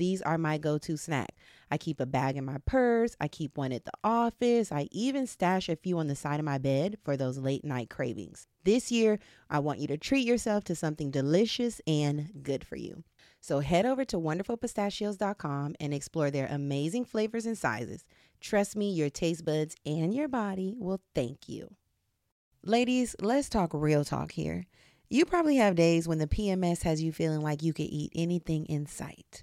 these are my go to snack. I keep a bag in my purse, I keep one at the office, I even stash a few on the side of my bed for those late night cravings. This year, I want you to treat yourself to something delicious and good for you. So head over to wonderfulpistachios.com and explore their amazing flavors and sizes. Trust me, your taste buds and your body will thank you. Ladies, let's talk real talk here. You probably have days when the PMS has you feeling like you could eat anything in sight.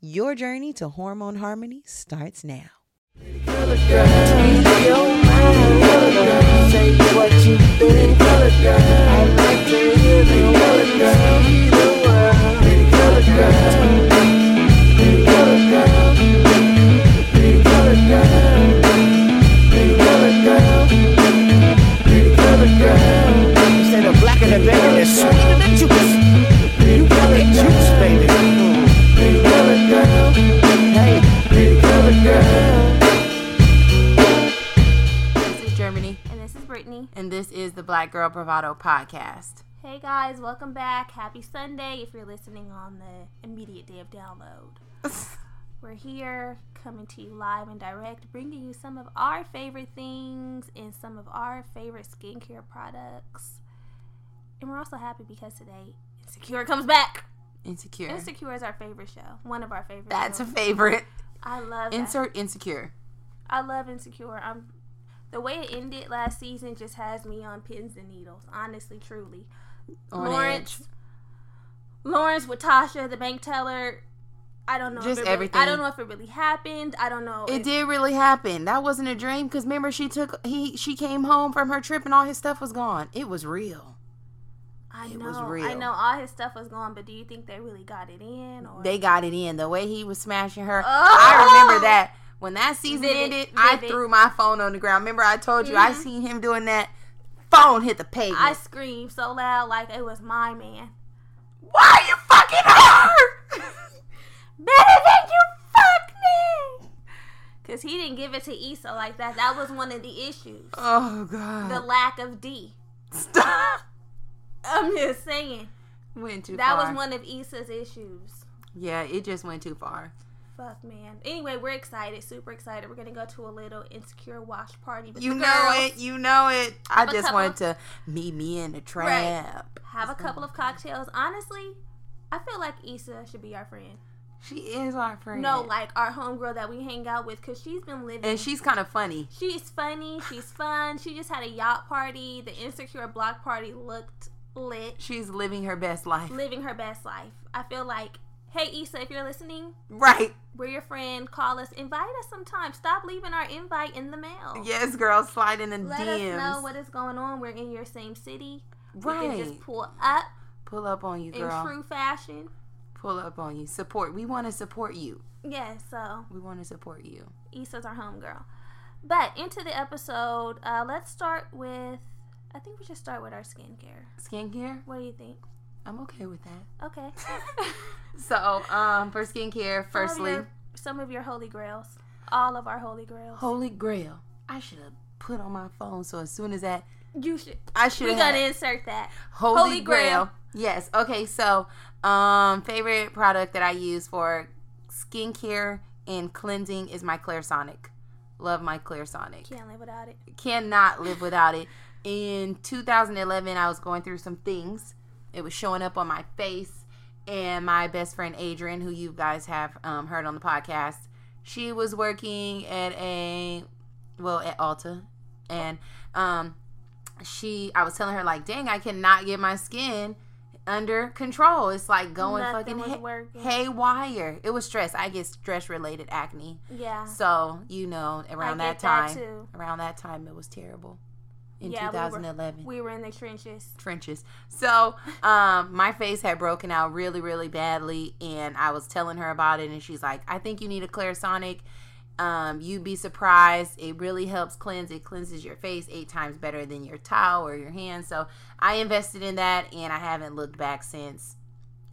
Your journey to hormone harmony starts now. blacker Black Girl Bravado podcast. Hey guys, welcome back. Happy Sunday if you're listening on the immediate day of download. We're here coming to you live and direct, bringing you some of our favorite things and some of our favorite skincare products. And we're also happy because today Insecure comes back. Insecure. Insecure is our favorite show. One of our favorite. That's shows. a favorite. I love. Insert that. Insecure. I love Insecure. I'm. The way it ended last season just has me on pins and needles. Honestly, truly. On Lawrence. edge. Lawrence with Tasha, the bank teller. I don't know. Just if it really- everything. I don't know if it really happened. I don't know. It if- did really happen. That wasn't a dream because remember she took he she came home from her trip and all his stuff was gone. It was real. I I It know. was real. I know all his stuff was gone, but do you think they really got it in? Or They got it in the way he was smashing her. Oh! I remember that when that season Vivid, ended. I threw my phone on the ground. Remember, I told you I Mhm. seen him doing that. Phone hit the pavement. I screamed so loud like it was my man. Why are you fucking her? Better than you fuck me. Cause he didn't give it to Issa like that. That was one of the issues. oh god. The lack of D. Stop. I'm just saying. Went too far. That far. was one of Issa's issues. Yeah, it just went too far. Fuck man. Anyway, we're excited, super excited. We're gonna go to a little insecure wash party with You know it. You know it. I Have a just wanted to meet me in the trap. Have a couple of cocktails. Honestly, I feel like Issa should be our friend. She is our friend. No, like our homegirl that we hang out with, cause she's been living. and she's kind of funny. she's funny. She's fun. She just had a yacht party. The insecure block party looked lit. She's living her best life. Living her best life. I feel like, hey Issa, if you're listening, Right. we're your friend. Call us. Invite us sometime. Stop leaving our invite in the mail. Yes, girl, slide in the Let DMs. Let us know what is going on. We're in your same city. We right. can just pull up Pull up on you, in girl. true fashion. Pull up on you. Support. We want to support you. Yeah, so We want to support you. Issa's our homegirl. But into the episode, uh, let's start with. I think we should start with our skincare. Skincare. What do you think? I'm okay with that. Okay. So, um, for skincare, Some of firstly, your- some of your holy grails, all of our holy grails. Holy Grail. I should have put on my phone so as soon as that you should. I should We gotta insert that. Holy, Holy Grail. Grail. Yes. Okay. So, um, favorite product that I use for skincare and cleansing is my Clarisonic. Love my Clarisonic. Can't live without it. Cannot live without it. In 2011, I was going through some things. It was showing up on my face, and my best friend Adrian, who you guys have um, heard on the podcast, she was working at a well at Ulta, and um, she I was telling her like, dang, I cannot get my skin under control. It's like going Nothing fucking working. haywire. It was stress. I get stress related acne. Yeah. So you know, around that that time, too. around that time, it was terrible. In Yeah, we were- 2011, We were in the trenches. trenches. So, um, my face had broken out really, really badly, and I was telling her about it, and she's like, "I think you need a Clarisonic. Um, you'd be surprised. It really helps cleanse. It cleanses your face eight times better than your towel or your hands. So, I invested in that, and I haven't looked back since.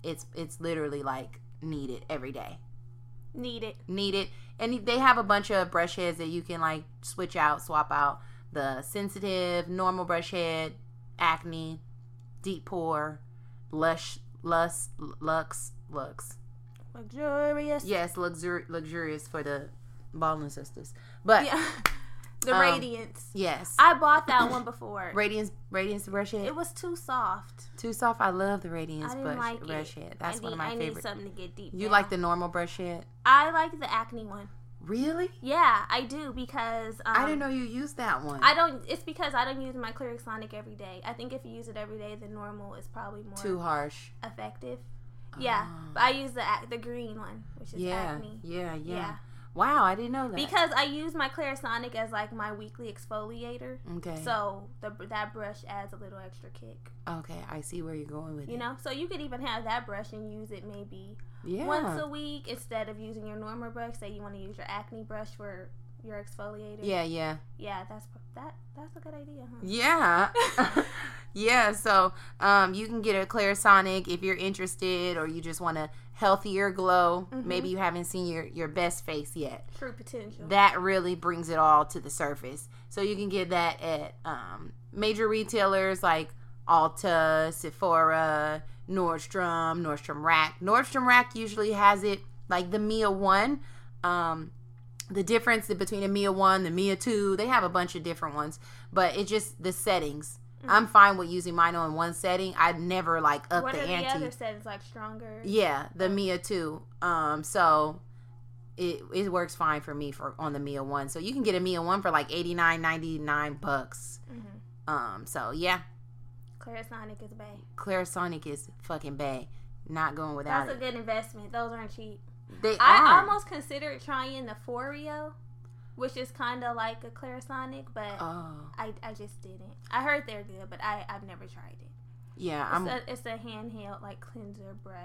It's it's literally like needed every day Need it. need it. And they have a bunch of brush heads that you can like switch out, swap out the sensitive, normal brush head, acne, deep pore, lush, lust, lux, lux. Luxurious. Yes, luxur- luxurious for the balding sisters. But Yeah. the Um, radiance. yes, I bought that one before. radiance, radiance brush head. It was too soft. Too soft. I love the radiance I brush, like brush head. That's I one of need- my I favorite. need something to get deep. You like the normal brush head? I like the acne one. Really? Yeah, I do because um, I didn't know you used that one. I don't. It's because I don't use my Clarisonic every day. I think if you use it every day, the normal is probably more Too harsh. effective. Yeah, Ah. but I use the the green one, which is Yeah, acne. yeah, yeah, Yeah. Wow, I didn't know that. Because I use my Clarisonic as like my weekly exfoliator. okay, So the, that brush adds a little extra kick, okay, I see where you're going with you it. You know. So you could even have that brush and use it maybe yeah, once a week instead of using your normal brush. Say you want to use your acne brush for your exfoliator. yeah, yeah, yeah. That's that. That's a good idea, huh? yeah, yeah. So, um, you can get a Clarisonic if you're interested, or you just want a healthier glow. Mhm. Maybe you haven't seen your your best face yet. True potential. That really brings it all to the surface. So you can get that at um, major retailers like Ulta, Sephora, Nordstrom, Nordstrom Rack. Nordstrom Rack usually has it like the Mia 1. Um, the difference between a Mia 1, the Mia 2, they have a bunch of different ones, but it's just the settings. I'm fine with using mine on one setting. I never like up Mm. what the are the other settings like stronger? Yeah, the Mia 2. Um, so it it works fine for me for on the Mia 1. So you can get a Mia 1 for like 89 99 bucks. Mm-hmm. Um, so yeah, Clarisonic is bae. Clarisonic is fucking bad. Not going without it. That's a good investment. Those aren't cheap. They I are. almost considered trying the Foreo, which is kind of like a Clarisonic, but Oh. I, I just didn't. I heard they're good, but I I've never tried it. Yeah, It's I'm. a, it's a handheld like cleanser brush.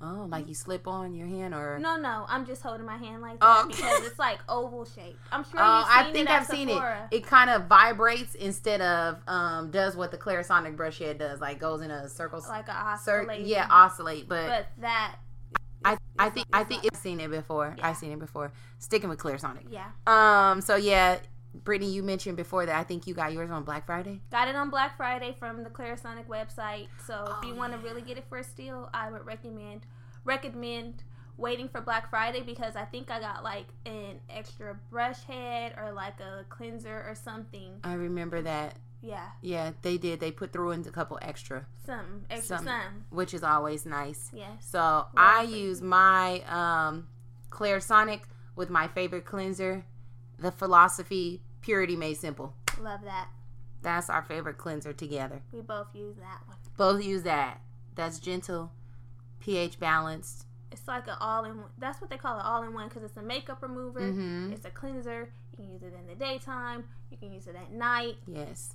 Oh, like you slip on your hand or? No, no, I'm just holding my hand like Oh, that because it's like oval shaped. I'm sure Oh, you've seen I think I've seen it. It kind of vibrates instead of um does what the Clarisonic brush head does, like goes in a circle. like a cir- yeah, oscillate. But, But that, I I think I think I've seen it before. Yeah. I've seen it before. Sticking with Clarisonic. yeah, Um. So yeah, Brittany, you mentioned before that I think you got yours on Black Friday. got it on Black Friday from the Clarisonic website. So if Oh, you want to really get it for a steal, I would recommend recommend waiting for Black Friday because I think I got like an extra brush head or like a cleanser or something. I remember that. Yeah, Yeah, they did. They put through in a couple extra, some extra Some- some. which is always nice. Yes. So I Lovely. use my um Clarisonic with my favorite cleanser, the Philosophy Purity Made Simple. Love that. That's our favorite cleanser together. We both use that one. Both use that. That's gentle, pH balanced. It's like an all in one. That's what they call it all in one because it's a makeup remover. Mhm. It's a cleanser. You can use it in the daytime. You can use it at night. Yes.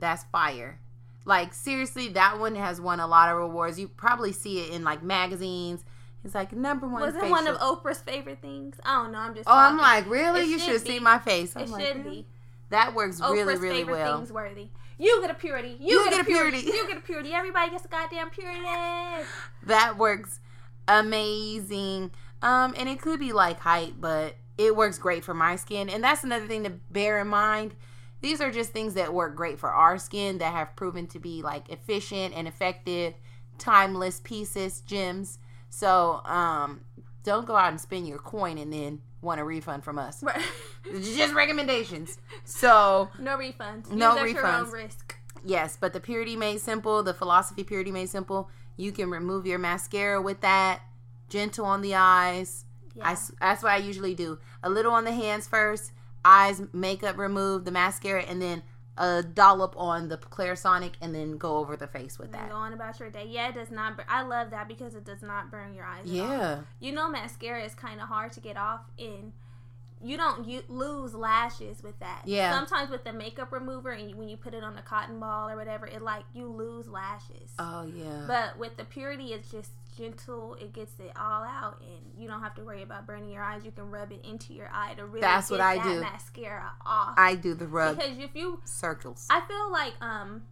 That's fire. Like seriously, that one has won a lot of rewards. You probably see it in like magazines. It's like number one. Was it one of Oprah's favorite things? I don't know. I'm just. Oh, I'm like, really? It You should should see my face. I'm it like, should really? be. That works Oprah's really, really favorite well. things worthy. You get a purity. You, You get, get a a purity. purity. You get a purity. Everybody gets a goddamn purity. That works amazing. Um, and it could be like height, but it works great for my skin. And that's another thing to bear in mind. These are just things that work great for our skin that have proven to be like efficient and effective, timeless pieces, gems. So, um, don't go out and spend your coin and then want a refund from us. Right. Just recommendations. So, no refunds. No Use at your own refunds. risk. Yes, but the Purity Made Simple, the Philosophy Purity Made Simple, you can remove your mascara with that. Gentle on the eyes. Yeah. s that's what I usually do. A little on the hands first, eyes, makeup remove, the mascara, and then a dollop on the Clarisonic, and then go over the face with that. go on about your day. Yeah, it does not. I love that because it does not burn your eyes. at all. Yeah. You know, mascara is kind of hard to get off, and you don't you lose lashes with that. Yeah. Sometimes with the makeup remover, and you, when you put it on a cotton ball or whatever, it like you lose lashes. Oh yeah. But with the purity, it's just gentle. It gets it all out, and you don't have to worry about burning your eyes. You can rub it into your eye to really That's get what I that do. mascara off. I do the rub because if you, circles. I feel like um,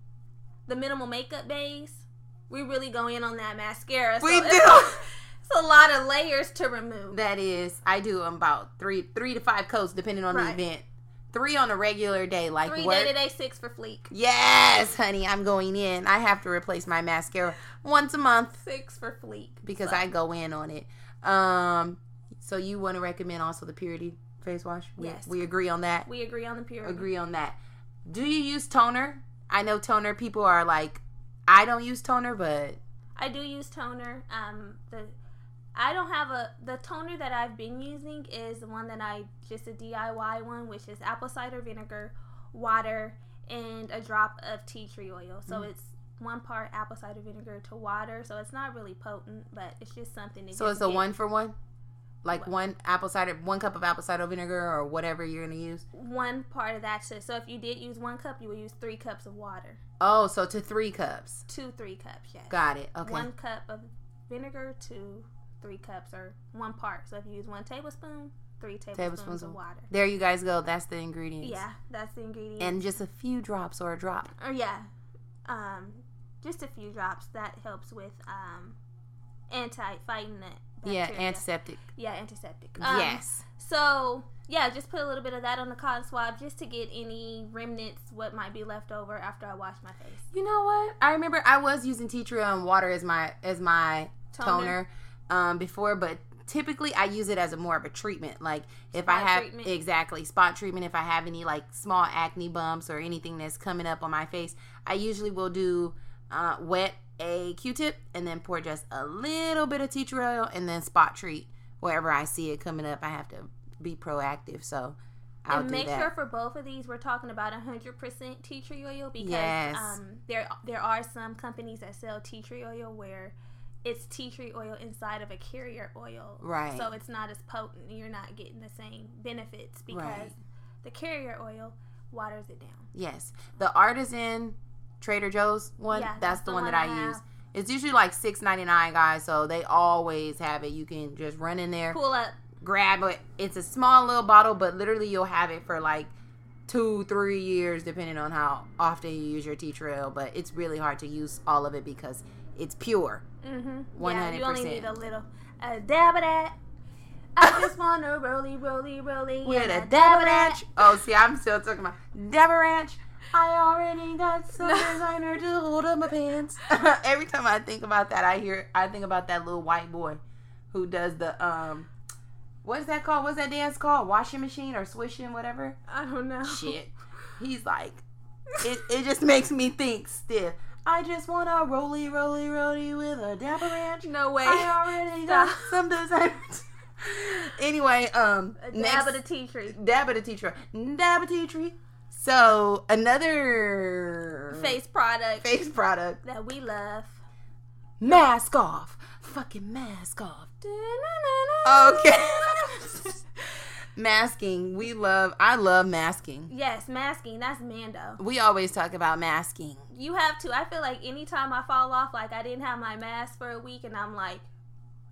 the minimal makeup days, we really go in on that mascara. So We it's do. A, it's a lot of layers to remove. That is, I do about three, three to five coats depending on Right. the event. Three on a regular day, like Three work. day to day, six for fleek. Yes, honey, I'm going in. I have to replace my mascara once a month Six for fleek. because So, I go in on it. Um, so you want to recommend also the Purity face wash? We, Yes. we agree on that. we agree on the purity. agree on that. Do you use toner? I know toner people are like, I don't use toner, but I do use toner. Um, the I don't have a the toner that I've been using is the one that I just a DIY one, which is apple cider vinegar, water, and a drop of tea tree oil. So Mm. it's one part apple cider vinegar to water. So it's not really potent, but it's just something to so it's a get one for one, like What? one apple cider, one cup of apple cider vinegar or whatever you're gonna use. one part of that. So, so if you did use one cup, you would use three cups of water. Oh, so to three cups. Two, three cups. Yes. Got it. Okay. One cup of vinegar to three cups, or one part. So if you use one tablespoon, three tablespoons, Tablespoons of water. There you guys go. That's the ingredients. Yeah, that's the ingredient. And just a few drops or a drop. or yeah, um, just a few drops. That helps with um, anti fighting that. Yeah, antiseptic. yeah, antiseptic. Um, yes. So yeah, just put a little bit of that on the cotton swab just to get any remnants, what might be left over after I wash my face. You know what? I remember I was using tea tree and water as my as my toner, um, before, but typically I use it as a more of a treatment. Like if I have treatment. exactly spot treatment, if I have any like small acne bumps or anything that's coming up on my face, I usually will do uh, wet a Q-tip and then pour just a little bit of tea tree oil and then spot treat wherever I see it coming up. I have to be proactive, so I'll and make that. sure for both of these, we're talking about 100% tea tree oil because Yes. um, there there are some companies that sell tea tree oil where it's tea tree oil inside of a carrier oil, Right. So it's not as potent. You're not getting the same benefits because Right. the carrier oil waters it down. Yes, the artisan Trader Joe's one. Yeah, that's, that's the, the one that I I, use. It's usually like six ninety nine, guys. So they always have it. You can just run in there, Pull up. grab it. It's a small little bottle, but literally you'll have it for like two, three years, depending on how often you use your tea trail. But it's really hard to use all of it because it's pure. Mm-hmm. One Yeah, you only need a little a dab of that. I just wanna rolly, rolly, rolly With a dab ranch. Oh, see, I'm still talking about dab ranch. I already got some designer to hold up my pants. Every time I think about that, I hear I think about that little white boy who does the um, what's that called? What's that dance called? Washing machine or swishing, whatever. I don't know. Shit, he's like, it. It just makes me think stiff. I just want a roly roly roly with a dab ranch. No way. I already got some dessert. anyway, um, A next, dab of the tea tree. dab of the tea tree. Dab of tea tree. So another Face product face product. that we love. Mask off. Fucking mask off. Okay. masking. We love. I love masking. Yes, masking. That's Mando. We always talk about masking. You have to. I feel like anytime I fall off, like I didn't have my mask for a week, and I'm like,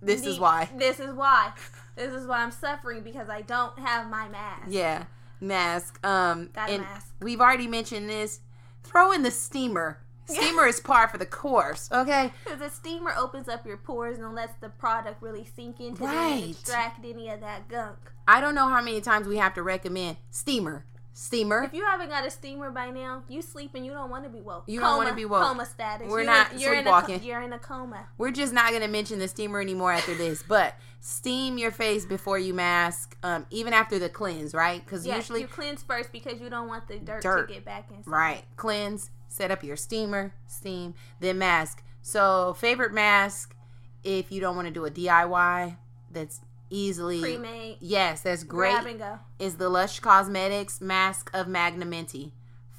This is why. This is why. This is why I'm suffering because I don't have my mask. Yeah, mask. Um, Got a and mask. We've already mentioned this. Throw in the steamer. Steamer is par for the course. Okay. Because the steamer opens up your pores and lets the product really sink into it Right. and extract any of that gunk. I don't know how many times we have to recommend steamer. Steamer. If you haven't got a steamer by now, you sleep and you don't want to be woke. You don't wanna be woke. Coma status. We're You're not in, you're in a, you're in a coma. We're just not gonna mention the steamer anymore after this. But steam your face before you mask. Um, even after the cleanse, right? Because Yes, usually you cleanse first because you don't want the dirt, Dirt. to get back inside. Right. Cleanse, set up your steamer, steam, then mask. So, favorite mask if you don't want to do a DIY that's easily Pre-made. Yes, that's great. Grab and go. Is the Lush Cosmetics Mask of Magnaminty.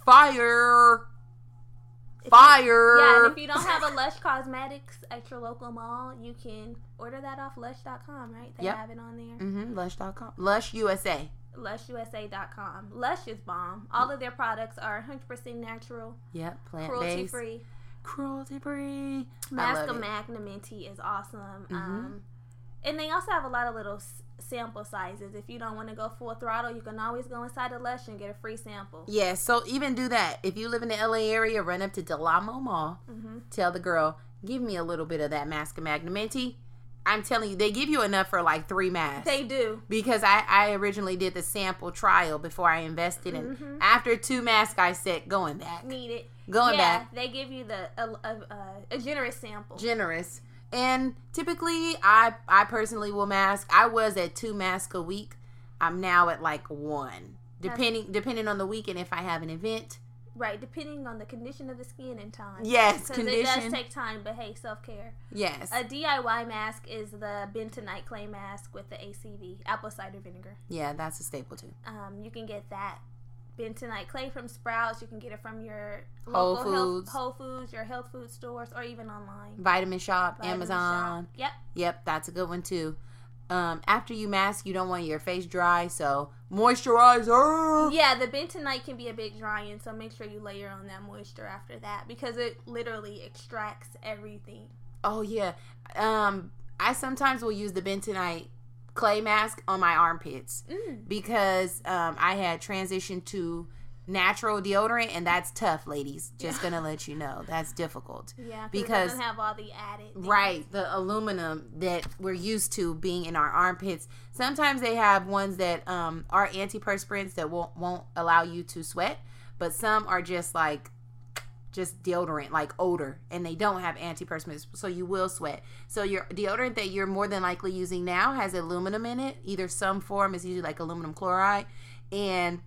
Fire! Fire! Yeah, and if you don't have a Lush Cosmetics at your local mall, you can order that off Lush.com, right? They Yep. have it on there. mm-hmm, Lush.com. Lush USA. LushUSA.com. Lush is bomb. All of their products are 100% natural, Yep, plant cruelty free. Cruelty free. I Mask love of it. Magnaminty is awesome. Mhm. Um, and they also have a lot of little s- sample sizes. If you don't want to go full throttle, you can always go inside of Lush and get a free sample. Yeah, so even do that. If you live in the LA area, run up to Del Amo Mall. hmm Tell the girl, give me a little bit of that mask of Magnaminty. I'm telling you, they give you enough for like three masks. They do. because I, I originally did the sample trial before I invested in. Mhm. After two masks, I said going back, Need it. going yeah, back, they give you the a, a, a, a generous sample. generous. And typically, I I personally will mask. I was at two masks a week. I'm now at like one, depending depending on the week and if I have an event. Right, depending on the condition of the skin and time. Yes, Because it does take time, but hey, self care. Yes, A DIY mask is the bentonite clay mask with the ACV, apple cider vinegar. yeah, that's a staple too. Um, you can get that bentonite clay from Sprouts. You can get it from your Whole local Foods. health, Whole Foods, your health food stores, or even online. Vitamin Shoppe, Vitamin Amazon. Shop. Yep. Yep, that's a good one too. Um, after you mask, you don't want your face dry, so moisturizer. Yeah, the bentonite can be a bit drying, so make sure you layer on that moisture after that because it literally extracts everything. Oh yeah. Um I sometimes will use the bentonite clay mask on my armpits Mm. because um I had transitioned to natural deodorant and that's tough, ladies. Just Yeah. gonna let you know. That's difficult. Yeah, Because- because it doesn't have all the added. things. Right, the aluminum that we're used to being in our armpits. Sometimes they have ones that um are antiperspirants that won't won't allow you to sweat, but some are just like just deodorant, like odor, and they don't have antiperspirants, so you will sweat. So your deodorant that you're more than likely using now has aluminum in it, either some form is usually like aluminum chloride, and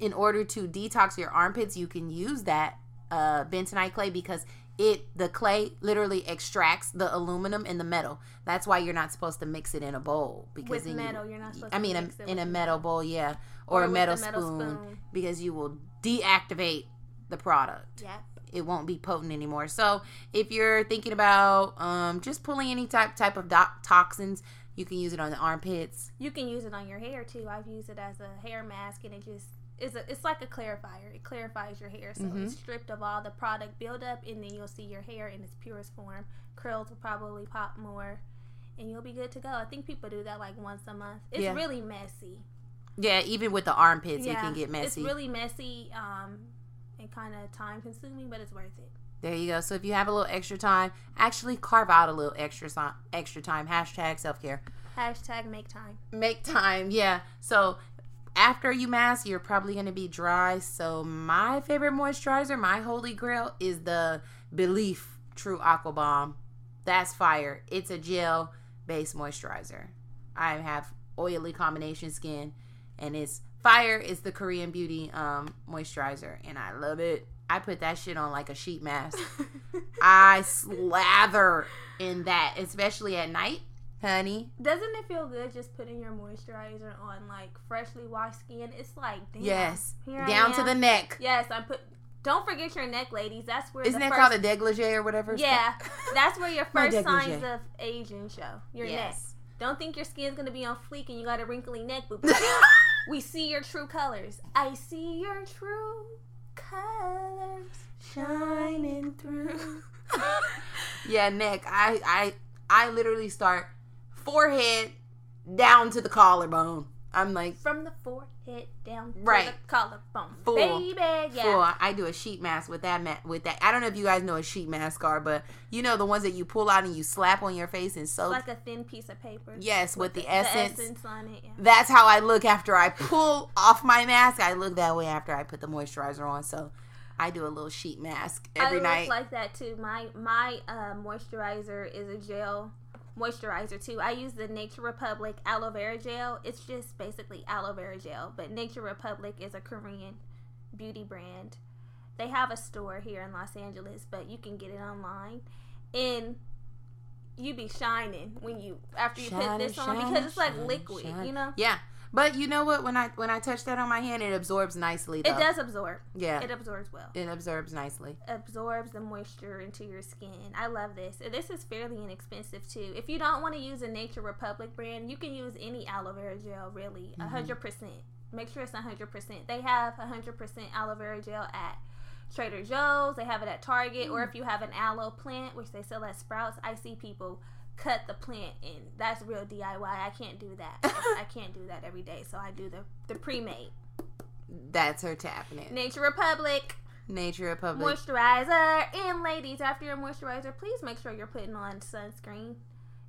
in order to detox your armpits, you can use that uh, bentonite clay because it the clay literally extracts the aluminum and the metal. That's why you're not supposed to mix it in a bowl because With then you- metal, you're not supposed I to mean, mix a, it in a metal bowl, yeah, or, Or a metal, metal spoon, spoon. because you will deactivate the product. Yep. It won't be potent anymore. So if you're thinking about um, just pulling any type type of doc- toxins, you can use it on the armpits. You can use it on your hair too. I've used it as a hair mask and it just is a, it's like a clarifier. It clarifies your hair, so Mhm. it's stripped of all the product buildup, and then you'll see your hair in its purest form. Curls will probably pop more, and you'll be good to go. I think people do that like once a month. It's Yeah. really messy. Yeah, even with the armpits, it can get messy. It's really messy, um, and kind of time consuming, but it's worth it. There you go. So if you have a little extra time, actually carve out a little extra extra time. Hashtag self care. Hashtag make time. Make time. Yeah. So after you mask, you're probably gonna be dry. So my favorite moisturizer, my holy grail, is the Belif True Aqua Bomb. That's fire. It's a gel based moisturizer. I have oily combination skin, and it's fire. It's the Korean Beauty um, moisturizer, and I love it. I put that shit on like a sheet mask. I slather in that, especially at night, honey. Doesn't it feel good just putting your moisturizer on like freshly washed skin? It's like damn, Yes, down to the neck. Yes, I put. Don't forget your neck, ladies. That's where Isn't that first, called a dégagé or whatever? Yeah, that's where your first signs of aging show. Your neck. Don't think your skin's gonna be on fleek and you got a wrinkly neck, but we see your true colors. I see your true colors shining through. yeah, neck. I I I literally start forehead down to the collarbone. I'm like from the forehead down to the collarbone, Full. baby. Yeah. full. I do a sheet mask with that ma- with that. I don't know if you guys know a sheet mask are, but you know the ones that you pull out and you slap on your face and soak. like a thin piece of paper. yes, with, the, the essence. essence on it. Yeah. That's how I look after I pull off my mask. I look that way after I put the moisturizer on. So I do a little sheet mask every I night. like that too. My my uh, moisturizer is a gel moisturizer too. I use the Nature Republic aloe vera gel. It's just basically aloe vera gel, but Nature Republic is a Korean beauty brand. They have a store here in Los Angeles, but you can get it online. And you be shining when you after you put this on shining, because it's like shining, liquid, shining. you know. Yeah, but you know what? When I when I touch that on my hand, it absorbs nicely. Though. It does absorb. Yeah, It absorbs well. it absorbs nicely. absorbs the moisture into your skin. I love this. This is fairly inexpensive too. If you don't want to use a Nature Republic brand, you can use any aloe vera gel. Really, a mm-hmm. hundred percent. Make sure it's a hundred percent. They have a hundred percent aloe vera gel at Trader Joe's. They have it at Target, or mm. if you have an aloe plant, which they sell at Sprouts, I see people cut the plant and that's real DIY. I can't do that. I can't do that every day. So I do the the pre-made That's her tapping it. Nature Republic Nature Republic. moisturizer. And ladies, after your moisturizer, please make sure you're putting on sunscreen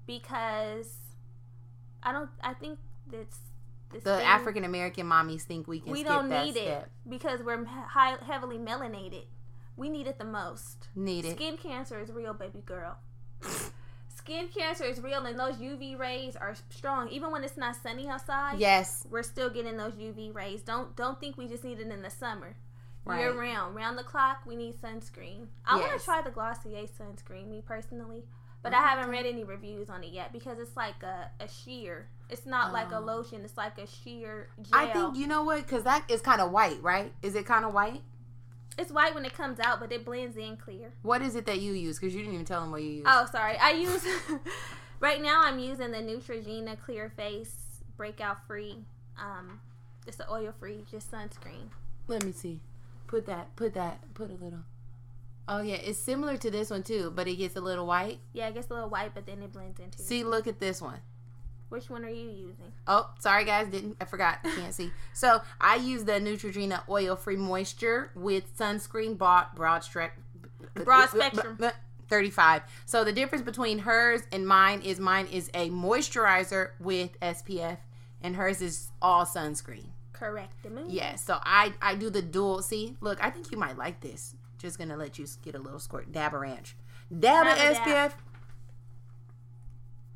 because I don't. I think that's this the African American mommies think we can We don't that need step. it because we're high, heavily melanated. We need it the most. Need it. Skin cancer is real, baby girl. Skin cancer is real, and those UV rays are strong. Even when it's not sunny outside, Yes. we're still getting those UV rays. Don't don't think we just need it in the summer. Right. Year round, round the clock, we need sunscreen. I want to try the Glossier sunscreen, me personally, but Oh, I haven't read any reviews on it yet because it's like a, a sheer. It's not like a Oh. lotion. It's like a sheer gel. I think you know what? Because that is kind of white, right? Is it kind of white? It's white when it comes out, but it blends in clear. What is it that you use? Because you didn't even tell them what you use. Oh, sorry. I use right now. I'm using the Neutrogena Clear Face Breakout Free. Um, it's an oil free, just sunscreen. Let me see. Put that. Put that. Put a little. Oh yeah, it's similar to this one too, but it gets a little white. Yeah, it gets a little white, but then it blends into. See, look at this one. Which one are you using? Oh, sorry guys, didn't I forgot. Can't see. So I use the Neutrogena oil free moisture with sunscreen bought broad stretch Broad uh, uh, uh, spectrum. 35. So the difference between hers and mine is mine is a moisturizer with SPF and hers is all sunscreen. Correct. Yeah, so I I do the dual. See, look, I think you might like this. Just gonna let you get a little squirt. Dab a ranch. Dab Dab a SPF. dab.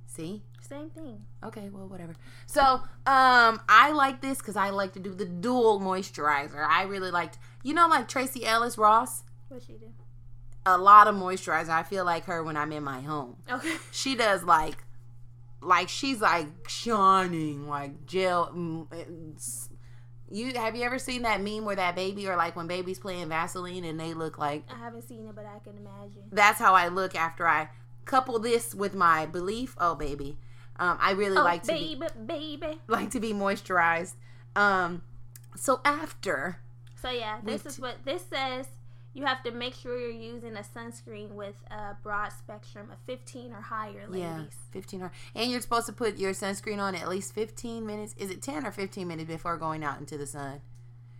See? Same thing. Okay, well, whatever. So, um, I like this because I like to do the dual moisturizer. I really liked, you know, like Tracee Ellis Ross, What she do? a lot of moisturizer. I feel like her when I'm in my home. Okay. She does like, like she's like shining, like gel. mm, You have you ever seen that meme where that baby or like when babies playing Vaseline and they look like I haven't seen it, but I can imagine. that's how I look after I couple this with my belif. Oh baby, um, I really Oh, like to be baby, baby. like to be moisturized. Um, So after So yeah, this is t- what this says. You have to make sure you're using a sunscreen with a broad spectrum of 15 or higher, ladies. Yeah, 15 or And you're supposed to put your sunscreen on at least 15 minutes. Is it 10 or 15 minutes before going out into the sun?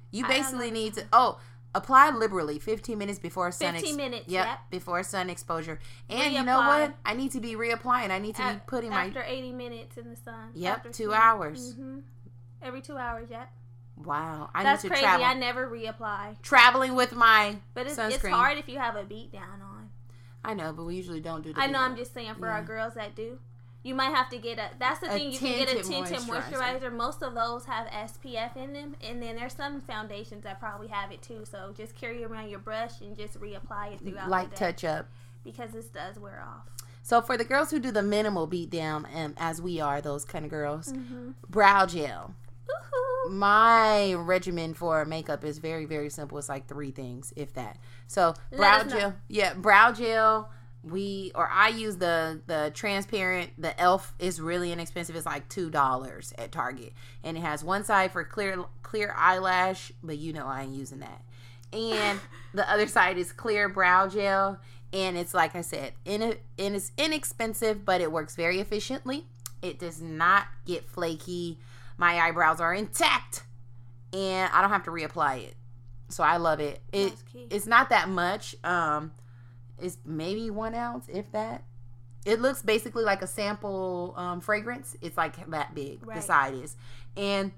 You basically need to, oh, apply liberally 15 minutes before sun 15 minutes, Yep, yep. before sun exposure. And you know what? I need to be reapplying. I need to be At- putting my, after 80 minutes in the sun. Yep, After two sleep. hours. Mhm. Every two hours, yep. wow, I That's need to crazy. travel. I never reapply. Traveling with my But it's, sunscreen. it's hard if you have a beat down on. I know, but we usually don't do the I know. I'm just saying for Yeah. our girls that do, you might have to get a. That's the A thing. You can get a tinted moisturizer. moisturizer. Most of those have SPF in them, and then there's some foundations that probably have it too. So just carry around your brush and just reapply it throughout day touch up. because this does wear off. So for the girls who do the minimal beat down, um, as we are those kind of girls, Mm-hmm. brow gel. Woohoo! My regimen for makeup is very very simple. It's like three things, if that. So brow us know. gel, yeah, brow gel. We or I use the the transparent. The Elf is really inexpensive. It's like two dollars at Target, and it has one side for clear clear eyelash, but you know I ain't using that. And the other side is clear brow gel, and it's like I said, in and it's inexpensive, but it works very efficiently. It does not get flaky. My eyebrows are intact, and I don't have to reapply it. So I love it. It it's not that much. Um, it's maybe one ounce, if that. It looks basically like a sample um, fragrance. It's like that big. The Right. side is, and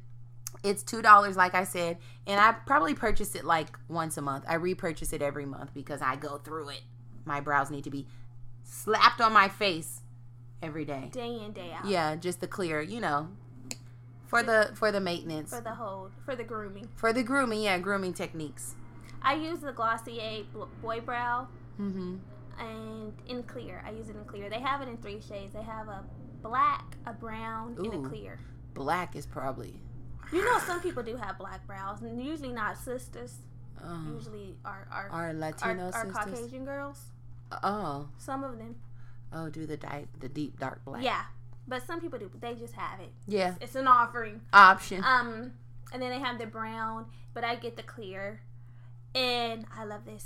it's two dollars, like I said. And I probably purchase it like once a month. I repurchase it every month because I go through it. My brows need to be slapped on my face every day. Day in day out. Yeah, just the clear, you know, for the for the maintenance, For the hold, for the grooming. for the grooming. Yeah, grooming techniques. I use the Glossier Boy Brow Mm-hmm. and in clear. I use it in clear. They have it in three shades. They have a black, a brown, and a clear. Black is probably. You know, some people do have black brows, and usually not sisters. Um, Usually are are our are, Latino sisters. Caucasian girls. Oh, Some of them, oh, do the di- the deep dark black. yeah, but some people do. They just have it. yeah. It's an offering. Option. Um, and then they have the brown, but I get the clear, and I love this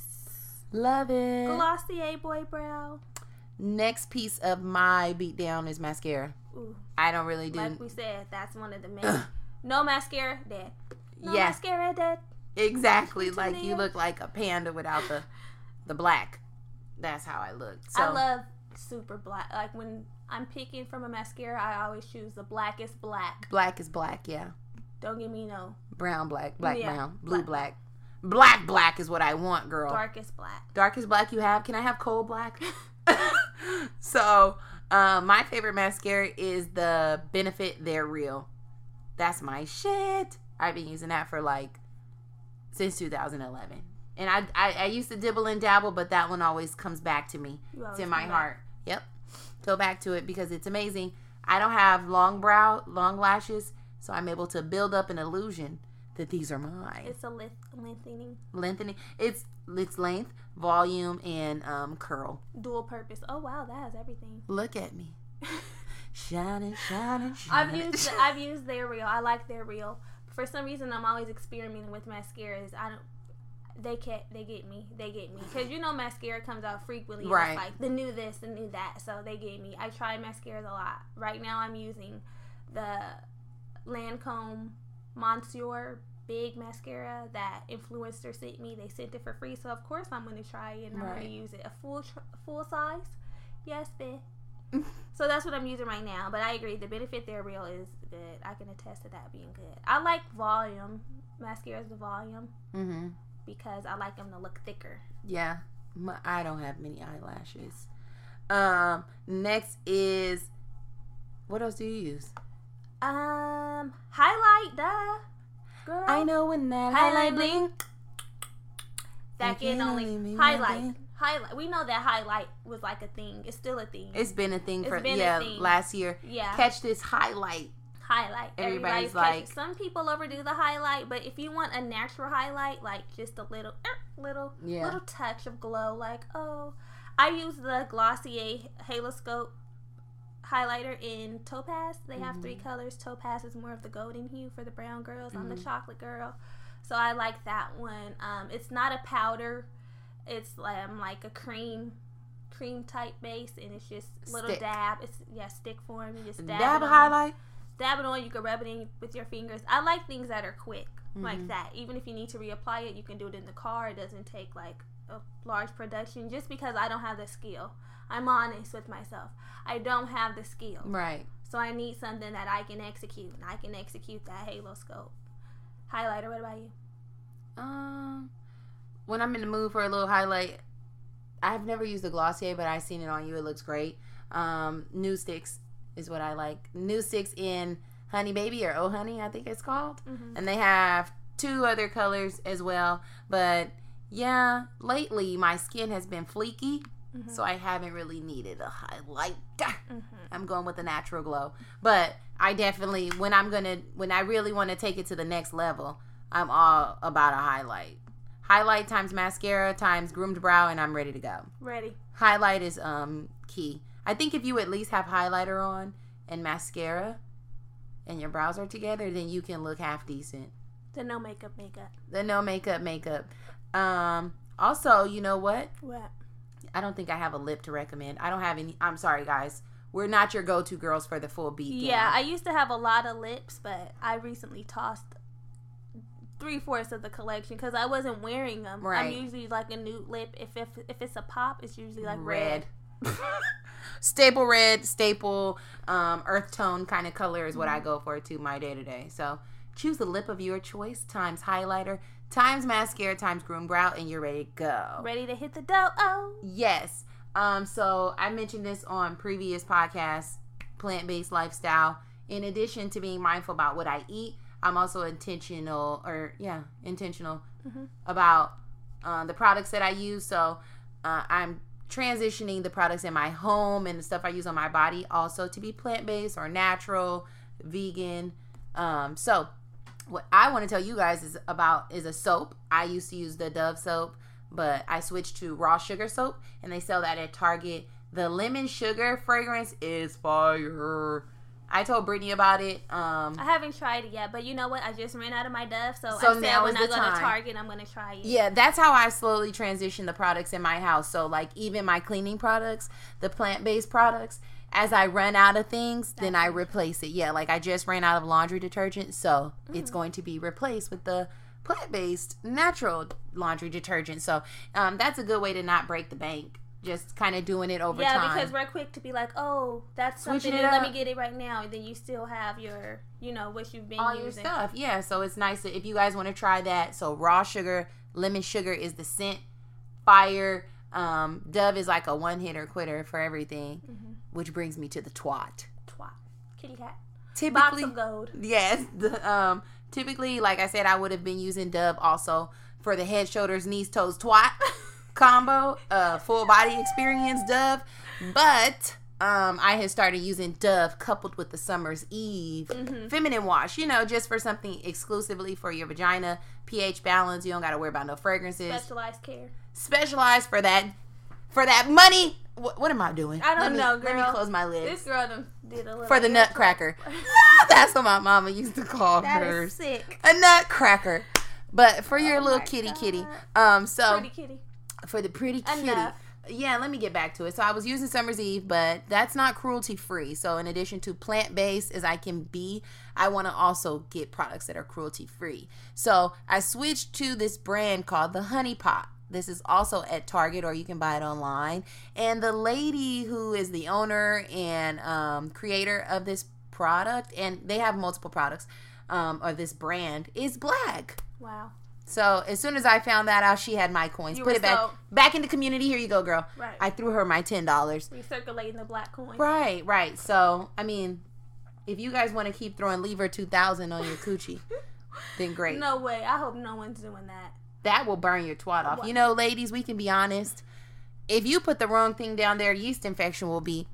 Love it. Glossier eh, Boy Brow. Next piece of my beat down is mascara. Ooh, I don't really do. like we said, that's one of the main. no mascara, dead. No Yeah. mascara, dead. exactly. Like you look like a panda without the the black. That's how I look. So I love super black. Like when I'm picking from a mascara, I always choose the blackest black. black is black. Yeah. Don't give me no Brown, black, black, Yeah, brown, blue, black. black. Black, black is what I want, girl. darkest black. Darkest black you have. Can I have cold black? so, um, my favorite mascara is the Benefit They're Real. That's my shit. I've been using that for like since 2011. And I, I, I used to dibble and dabble, but that one always comes back to me. It's in my come back. heart. Yep. Go back to it because it's amazing. I don't have long brow, long lashes, so I'm able to build up an illusion that these are mine It's a length, lengthening, lengthening. It's its length, volume, and um, curl. dual purpose. Oh wow, that has everything. Look at me, shining, shining, I've used I've used They're Real. I like They're Real. For some reason, I'm always experimenting with mascaras. I don't. They can't they get me. They get me because you know mascara comes out frequently. Right. Like the new this, the new that. So they get me. I try mascaras a lot. Right now, I'm using the Lancome Monsieur big mascara that influencer sent me. They sent it for free, so of course I'm going to try it and I'm going to use it. A full tr- full size. Yes, bitch. So that's what I'm using right now. But I agree, the benefit They're Real is good. I can attest to that being good. I like volume mascaras, the volume mm-hmm. because I like them to look thicker. Yeah, my, I don't have many eyelashes. Um, next is what else do you use? Um, highlight, duh, girl. I know when that Highlight blink. that can only highlight. Highlight. We know that highlight was like a thing. It's still a thing. It's been a thing for yeah thing. last year. yeah. Catch this highlight. highlight. Everybody's catching- like- some people overdo the highlight, but if you want a natural highlight, like just a little, er, little, Yeah. little touch of glow, like oh, I use the Glossier Haloscope highlighter in topaz. They have Mm-hmm. three colors. Topaz is more of the golden hue for the brown girls. I'm Mm-hmm. the chocolate girl, so I like that one. Um, it's not a powder. It's um, like a cream, cream type base, and it's just little Stick. dab. It's yeah, stick form. You just dab, Dab it on. highlight. Dab it on. You can rub it in with your fingers. I like things that are quick Mm-hmm. like that. Even if you need to reapply it, you can do it in the car. It doesn't take like a large production. Just because I don't have the skill, I'm honest with myself. I don't have the skill. Right. So I need something that I can execute, and I can execute that Haloscope. Highlighter, what about you? Um, when I'm in the mood for a little highlight, I've never used the Glossier, but I've seen it on you. It looks great. Um, New Sticks is what I like. New Sticks in Honey Baby or Oh Honey, I think it's called. And they have two other colors as well. But yeah, lately my skin has been fleeky, so I haven't really needed a highlight. I'm going with the natural glow. But I definitely when I'm gonna when I really want to take it to the next level, I'm all about a highlight. Highlight times mascara times groomed brow, and I'm ready to go. Ready. Highlight is um key. I think if you at least have highlighter on and mascara, and your brows are together, then you can look half decent. The no makeup makeup. The no makeup makeup. Um. Also, you know what? What? I don't think I have a lip to recommend. I don't have any. I'm sorry, guys. We're not your go-to girls for the full beat. Yeah, gown. I used to have a lot of lips, but I recently tossed three fourths of the collection because I wasn't wearing them. Right. I'm usually like a nude lip. If if if it's a pop, it's usually like red. red. staple red, staple um, earth tone kind of color is what I go for to my day to day. So choose the lip of your choice times highlighter times mascara times groom brow, and you're ready to go. Ready to hit the dough? Oh, Yes. Um, so I mentioned this on previous podcasts, plant-based lifestyle. In addition to being mindful about what I eat, I'm also intentional or yeah, intentional about uh, the products that I use. So uh, I'm transitioning the products in my home and the stuff I use on my body also to be plant-based or natural, vegan. Um, so what I want to tell you guys is about is a soap. I used to use the Dove soap, but I switched to raw sugar soap, and they sell that at Target. The lemon sugar fragrance is fire. I told Brittany about it. Um, I haven't tried it yet, but you know what? I just ran out of my Dove, so, So I said now when I go time. to Target, I'm gonna try it. yeah, that's how I slowly transition the products in my house. So like even my cleaning products, the plant-based products, as I run out of things, then I replace it. Yeah, like I just ran out of laundry detergent, so it's going to be replaced with the plant-based natural laundry detergent. So um, that's a good way to not break the bank. Just kind of doing it over Yeah, time. Yeah, because we're quick to be like, oh, that's something. Let me get it right now, and then you still have your, you know, what you've been all your using. stuff. Yeah, so it's nice to, if you guys want to try that. So raw sugar, lemon sugar is the scent. Fire, um, Dove is like a one hitter quitter for everything, Mm-hmm. Which brings me to the twat. Twat. Kitty cat. Typically, yes, the, um, typically, like I said, I would have been using Dove also for the head, shoulders, knees, toes, twat combo, uh, full body experience Dove, but. Um, I had started using Dove coupled with the Summer's Eve feminine wash, you know, just for something exclusively for your vagina, pH balance. You don't got to worry about no fragrances. Specialized care. Specialized for that, for that money. What, what am I doing? I don't Let me- know, Let me close my lid. This girl did a little For the nutcracker. That's what my mama used to call That hers. sick. A nutcracker. But for your Oh little kitty God. kitty. Um, so Pretty kitty. for the pretty kitty. Yeah, let me get back to it. So I was using Summer's Eve, but that's not cruelty free. So in addition to plant based as I can be, I want to also get products that are cruelty free. So I switched to this brand called the Honey Pot. This is also at Target or you can buy it online. And the lady who is the owner and um, creator of this product, and they have multiple products um, or this brand, is black. Wow. So as soon as I found that out, she had my coins. You Put it back so- back in the community. Here you go, girl. Right. I threw her my ten dollars. Recirculating the black coin. Right, right. So I mean, if you guys want to keep throwing lever two thousand on your coochie, then great. No way. I hope no one's doing that. That will burn your twat off. You know, ladies, we can be honest. If you put the wrong thing down there, yeast infection will be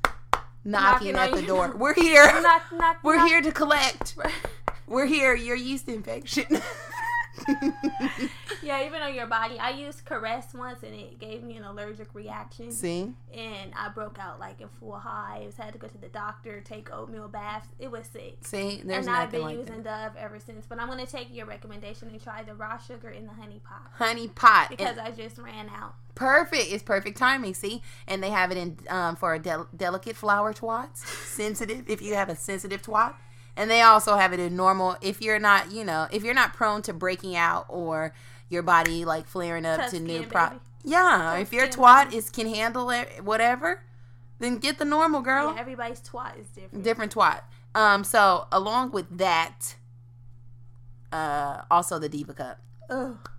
knocking, Knocking at the your- door. We're here. Knock, knock, We're knock. here to collect. We're here. Your yeast infection. yeah, even on your body. I used Caress once and it gave me an allergic reaction. See? And I broke out like in full hives. Had to go to the doctor, take oatmeal baths. It was sick. See, there's and I've been like using that. Dove ever since. But I'm gonna take your recommendation and try the raw sugar in the honey pot Honey pot. and- because I just ran out. Perfect. It's perfect timing. See, and they have it in um, for a del- delicate flower twats, sensitive. If you have a sensitive twat, and they also have it in normal. If you're not, you know, if you're not prone to breaking out or your body like flaring up to new pro. baby. Yeah, if your twat baby. is can handle it, whatever, then get the normal girl. Yeah, everybody's twat is different. Different twat. Um. So along with that, uh, also the diva cup. Ugh.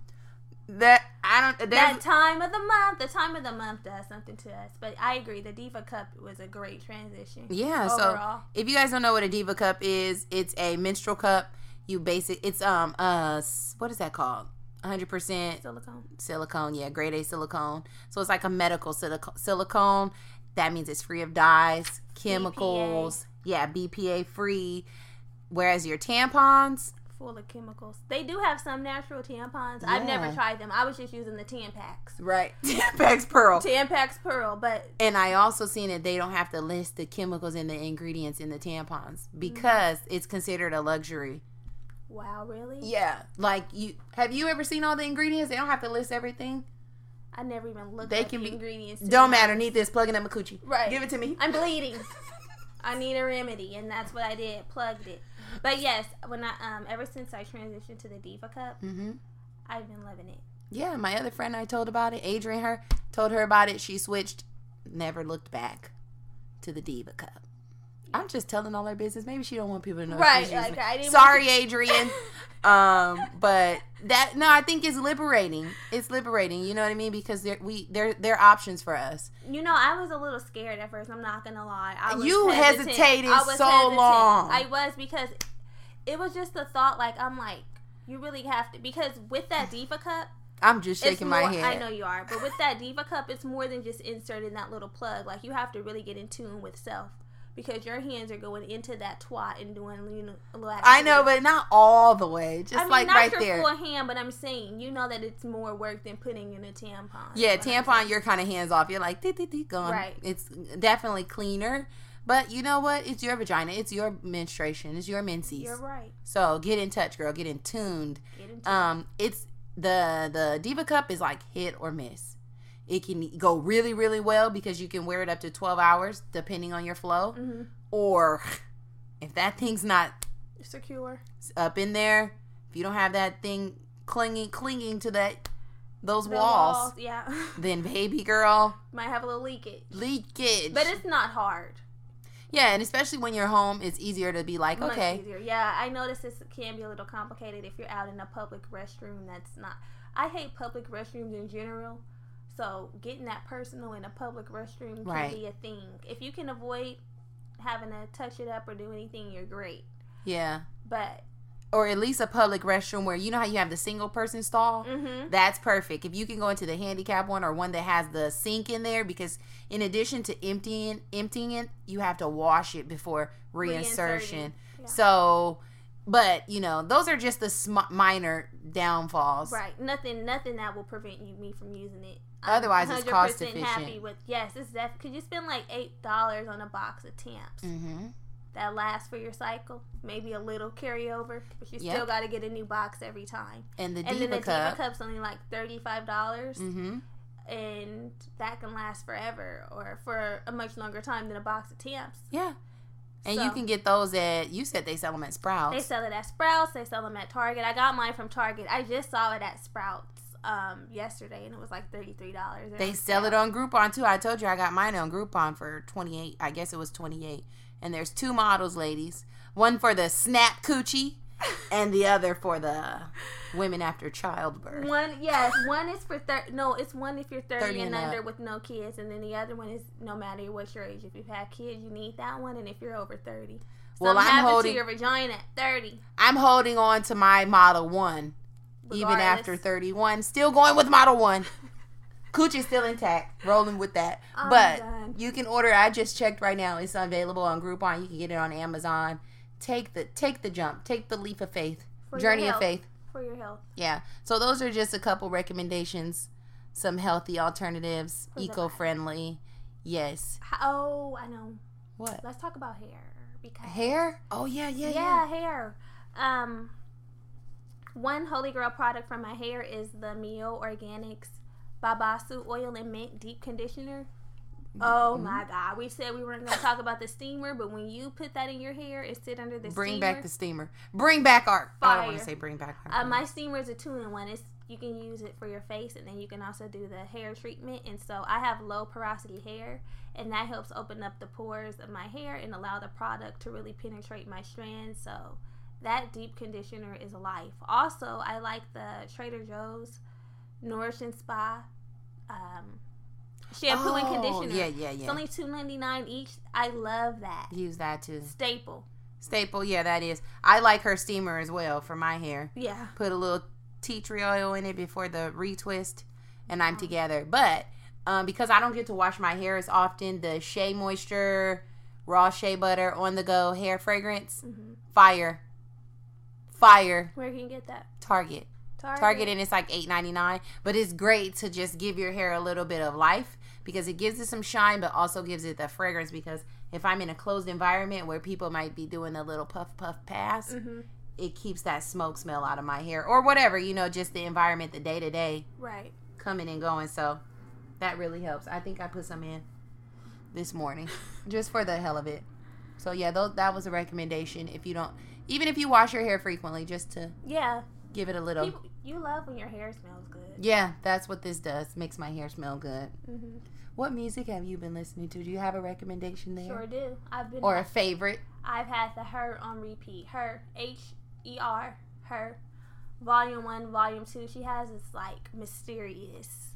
That I don't. That time of the month, the time of the month does something to us. But I agree, the Diva Cup was a great transition. Yeah, overall. so if you guys don't know what a diva cup is, it's a menstrual cup. You basic it's um uh what is that called? 100% silicone. silicone, yeah, grade A silicone. So it's like a medical silico- silicone. That means it's free of dyes, chemicals. Yeah, BPA free. Whereas your tampons, full of chemicals. They do have some natural tampons. I've never tried them. I was just using the Tampax. right? Tampax Pearl. Tampax Pearl, but And I also seen that they don't have to list the chemicals and the ingredients in the tampons mm-hmm. because it's considered a luxury. wow, really? Yeah, like you have you ever seen all the ingredients? They don't have to list everything. I never even looked They at can the be- ingredients. Don't matter. Need this plugging up my coochie. Right. Give it to me. I'm bleeding. I need a remedy, and that's what I did. Plugged it. But yes, when I um ever since I transitioned to the Diva Cup, hmm I've been loving it. Yeah, my other friend I told about it, Adrian, her told her about it. She switched, never looked back to the Diva Cup. I'm just telling all her business. Maybe she don't want people to know. Right, like. I didn't Sorry, want Adrian. um, but that no, I think it's liberating. It's liberating. You know what I mean? Because they're we they're they're options for us. You know, I was a little scared at first. I'm not gonna lie. I was You hesitant. hesitated I was so hesitant. long. I was because it was just the thought. Like I'm like, you really have to because with that Diva Cup, I'm just shaking more, my head. I know you are, but with that Diva Cup, it's more than just inserting that little plug. Like you have to really get in tune with self because your hands are going into that twat and doing you know a little. I know, but not all the way. Just like right there I mean, like not right your there. full hand, but I'm saying you know that it's more work than putting in a tampon. Yeah, tampon, you're kind of hands off. You're like, dee, dee, dee, gone. Right. It's definitely cleaner. But you know what? It's your vagina. It's your menstruation. It's your menses. You're right. So get in touch, girl. Get in tuned. Get into Um, it's the the Diva Cup is like hit or miss. It can go really, really well because you can wear it up to 12 hours depending on your flow. hmm Or if that thing's not secure. up in there, if you don't have that thing clinging clinging to that those The walls, yeah, then baby girl, might have a little leakage, leakage. but it's not hard. yeah, and especially when you're home, it's easier to be like, Much okay, easier. Yeah, I notice this can be a little complicated if you're out in a public restroom. That's not. I hate public restrooms in general. So getting that personal in a public restroom can Right. be a thing. If you can avoid having to touch it up or do anything, you're great. yeah, But or at least a public restroom where you know how you have the single person stall. mm-hmm. That's perfect. If you can go into the handicap one or one that has the sink in there, because in addition to emptying emptying it, you have to wash it before reinsertion. Yeah. So, but you know, those are just the sm- minor downfalls. Right. Nothing. Nothing that will prevent you me from using it. Otherwise, it's cost 100% Happy with yes, it's def. Could you spend like eight dollars on a box of Tamps Mm-hmm. that lasts for your cycle? Maybe a little carryover, but you Yep. still got to get a new box every time. And the and then the cup. Diva Cup's only like thirty five dollars, Mm-hmm. and that can last forever or for a much longer time than a box of Tamps. Yeah. And you can get those at. You said they sell them at Sprouts. They sell it at Sprouts. They sell them at Target. I got mine from Target. I just saw it at Sprouts um, yesterday, and it was like thirty three dollars. They sell it on Groupon too. I told you I got mine on Groupon for 28. I guess it was 28. And there's two models, ladies. One for the snap coochie and the other for the women after childbirth. One, yes, one is for thirty. No, it's one if you're thirty, 30 and, and under up. with no kids, and then the other one is no matter what your age. If you've had kids, you need that one, and if you're over thirty, Well, Something I'm holding- to your vagina at thirty. I'm holding on to my Model 1 even after 31. Still going with Model 1. Coochie's still intact. Rolling with that. I'm but done. you can order. I just checked right now. It's available on Groupon. You can get it on Amazon. Take the take the jump. Take the leap of faith. For Journey of faith. for your health. Yeah. So those are just a couple recommendations. Some healthy alternatives, eco friendly. Yes. Oh, I know. What? Let's talk about hair because Hair? Oh yeah, yeah, yeah, yeah. hair. Um, one holy grail product for my hair is the Mielle Organics Babassu Oil and Mint Deep Conditioner. Oh Mm-hmm. my God! We said we weren't going to talk about the steamer, but when you put that in your hair and sit under the Bring steamer, back the steamer. Bring back our. I don't want to Fire. say bring back. Our Uh, my steamer is a two-in-one. It's you can use it for your face, and then you can also do the hair treatment. And so I have low porosity hair, and that helps open up the pores of my hair and allow the product to really penetrate my strands. So that deep conditioner is life. Also, I like the Trader Joe's Nourish and Spa um, shampoo and Oh, conditioner. Yeah, yeah, yeah. It's only two ninety nine each. I love that Use that too. staple. Staple, yeah, that is. I like her steamer as well for my hair. Yeah. Put a little tea tree oil in it before the retwist, and I'm together. But um, because I don't get to wash my hair as often, the Shea Moisture Raw Shea Butter on the go hair fragrance, hmm fire, fire. Where can you get that? Target. Target and it's like eight ninety nine, but it's great to just give your hair a little bit of life because it gives it some shine, but also gives it the fragrance. Because if I'm in a closed environment where people might be doing a little puff puff pass, hmm it keeps that smoke smell out of my hair or whatever you know, just the environment, the day to day Right. coming and going. So that really helps. I think I put some in this morning just for the hell of it. So yeah, tho- that was a recommendation. If you don't, even if you wash your hair frequently, just to Yeah. give it a little. People, you love when your hair smells good. Yeah, that's what this does. Makes my hair smell good. hmm What music have you been listening to? Do you have a recommendation there? Sure do. I've been. Or a favorite? I've had the her on repeat. Her H E R her, volume one, volume two. She has this like mysterious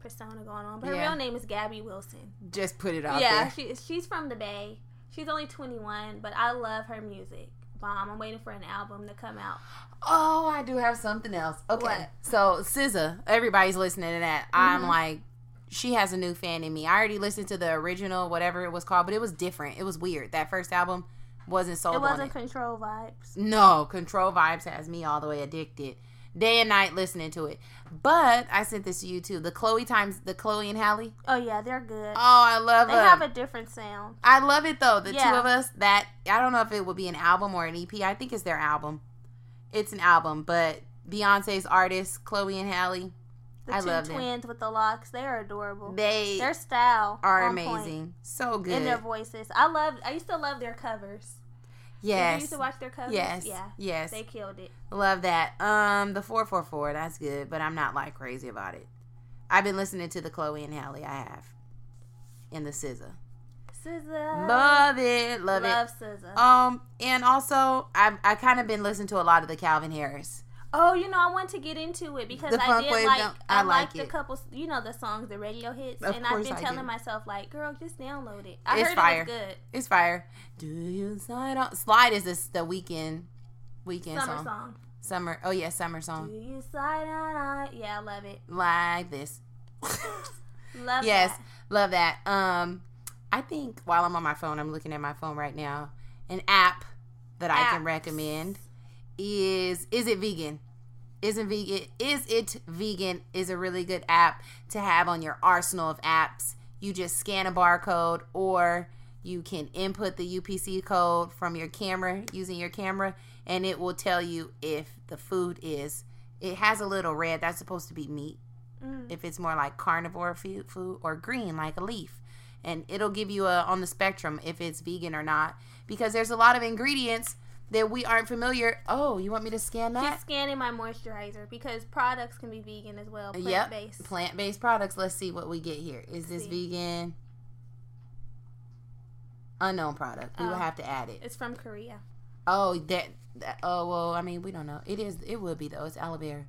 persona going on, but her Yeah. real name is Gabby Wilson. Just put it out yeah, there. she she's from the Bay. She's only twenty one, but I love her music. Bomb. I'm waiting for an album to come out. Oh, I do have something else. Okay. What? So SZA, everybody's listening to that. I'm Mhm. like, she has a new fan in me. I already listened to the original, whatever it was called, but it was different. It was weird. That first album wasn't sold it wasn't it. control vibes. No, Control Vibes has me all the way addicted. Day and night listening to it. But I sent this to you too. The Chloe times the Chloe and Halle. Oh yeah, they're good. Oh, I love that. they them. have a different sound. I love it though. The two of us that I don't know if it would be an album or an EP. I think it's their album. It's an album, but Beyonce's artists, Chloe and Halle, The I two love them. twins with the locks, they're adorable. they their style are on point. amazing. So good. And their voices. I love I used to love their covers. Did you yes. used to watch their covers? Yes. Yeah. Yes. They killed it. Love that. Um, the four four four. That's good, but I'm not like crazy about it. I've been listening to the Chloe and Halle. I have. And the SZA. SZA. Love it. Love, Love it. Love SZA. Um, and also I've I kind of been listening to a lot of the Calvin Harris. Oh, you know, I want to get into it because The I did like I, I like liked a couple. You know the songs, the radio hits, Of and I've been I telling do. myself like, girl, just download it. I It's heard fire. it was good. It's fire. Do you slide on slide is this the weekend weekend song? Summer song. song. Summer oh yeah, summer song. Do you slide on? Yeah, I love it. Like this. Love that. yes, that. love that. Um I think while I'm on my phone, I'm looking at my phone right now. An app that I can recommend is Is It Vegan? Isn't vegan is it vegan is a really good app to have on your arsenal of apps. You just scan a barcode or you can input the UPC code from your camera using your camera and it will tell you if the food is it has a little red that's supposed to be meat Mm. if it's more like carnivore food, food or green like a leaf and it'll give you a on the spectrum if it's vegan or not because there's a lot of ingredients that we aren't familiar oh you want me to scan that Just scanning my moisturizer because products can be vegan as well, plant Yep. based. plant-based products let's see what we get here is this See. vegan unknown product we will Oh. have to add it It's from Korea. oh that, that oh well i mean we don't know it is it would be though it's aloe vera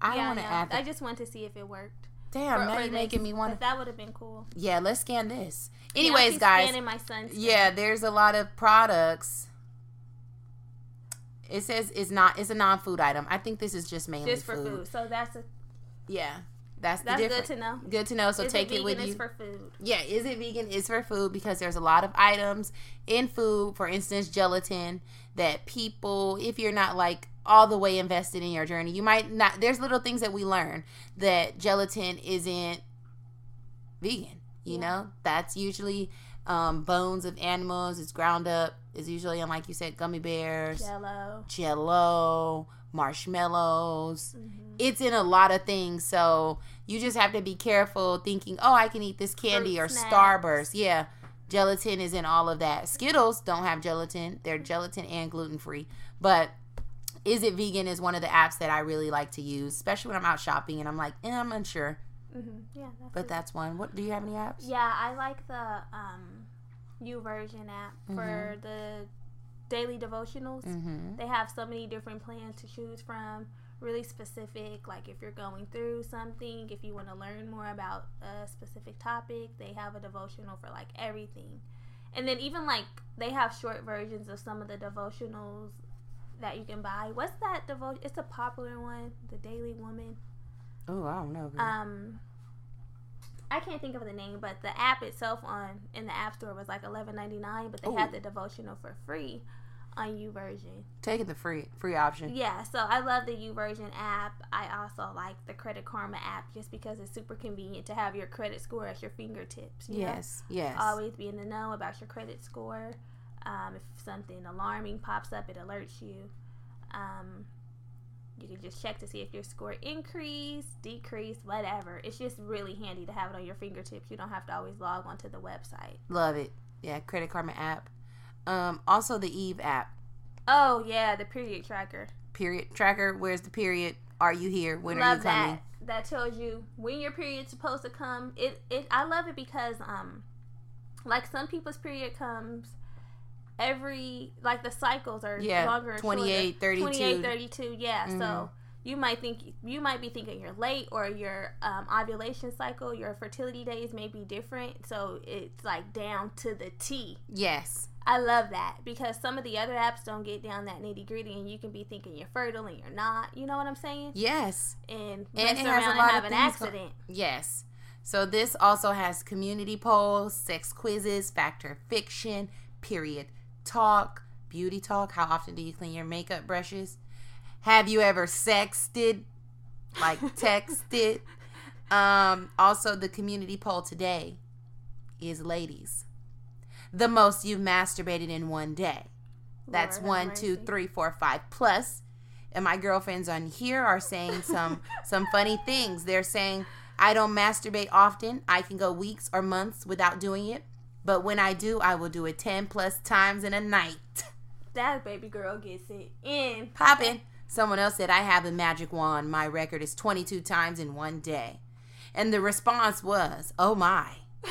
i yeah, want to add I just want to see if it worked. damn For- now you're making me want to That would have been cool. yeah let's scan this anyways she's guys Scanning my son's. yeah there's a lot of products it says it's not it's a non-food item i think this is just mainly just for food. So that's a yeah That's That's good to know. Good to know. So Is take it it with you. Is for food. Yeah, is it vegan? Is for food because there's a lot of items in food, for instance, gelatin, that people, if you're not like all the way invested in your journey, you might not. There's little things that we learn that gelatin isn't vegan. You Yeah. know, that's usually um, bones of animals. It's ground up. It's usually on, like you said, gummy bears, Jello. jello, marshmallows Mhm. it's in a lot of things so you just have to be careful thinking oh i can eat this candy Fruit or snacks. starburst yeah gelatin is in all of that skittles don't have gelatin they're gelatin and gluten-free but is it vegan is one of the apps that i really like to use especially when i'm out shopping and i'm like eh, i'm unsure Mhm. Yeah. That's but it. that's one what do you have any apps Yeah, I like the um, YouVersion app for the daily devotionals. mm-hmm They have so many different plans to choose from. Really specific, like if you're going through something, if you want to learn more about a specific topic, they have a devotional for like everything. And then even like they have short versions of some of the devotionals that you can buy. What's that devotion? It's a popular one, the Daily Woman. oh i don't know girl. Um, I can't think of the name, but the app itself on in the app store was like eleven ninety nine, but they had the devotional for free on YouVersion. taking the free free option Yeah, so I love the YouVersion app. I also like the Credit Karma app just because it's super convenient to have your credit score at your fingertips. you know? yes yes Always be in the know about your credit score. Um, if something alarming pops up, it alerts you. Um, you can just check to see if your score increased, decreased, whatever. It's just really handy to have it on your fingertips. You don't have to always log onto the website. love it yeah credit karma app um also the eve app Oh yeah, the period tracker. period tracker where's the period are you here when are you love coming that. That tells you when your period's supposed to come. It it I love it because um like some people's period comes every like the cycles are Yeah, longer 28, shorter. 32. 28 32 yeah Mhm. so you might think you might be thinking you're late or your um, ovulation cycle your fertility days may be different so it's like down to the t. Yes. I love that because some of the other apps don't get down that nitty gritty and you can be thinking you're fertile and you're not you know what i'm saying? Yes. And, And mess it has a around lot and of have an go- accident. Yes. So this also has community polls sex quizzes factor fiction period talk beauty talk how often do you clean your makeup brushes have you ever sexted like texted um also the community poll today is ladies the most you've masturbated in one day That's Lord one, two, three, four, five plus. And my girlfriends on here are saying some some funny things. They're saying I don't masturbate often. I can go weeks or months without doing it, but when I do, I will do it ten plus times in a night. that baby girl gets it in Poppin'. Someone else said I have a magic wand. My record is twenty two times in one day, and the response was, "Oh my."